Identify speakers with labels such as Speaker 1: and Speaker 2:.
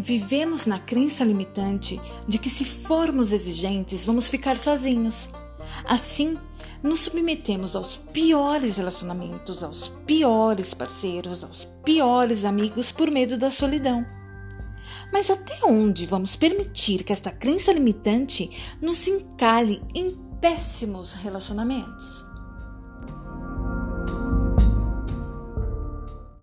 Speaker 1: Vivemos na crença limitante de que, se formos exigentes, vamos ficar sozinhos. Assim, nos submetemos aos piores relacionamentos, aos piores parceiros, aos piores amigos por medo da solidão. Mas até onde vamos permitir que esta crença limitante nos encalhe em péssimos relacionamentos?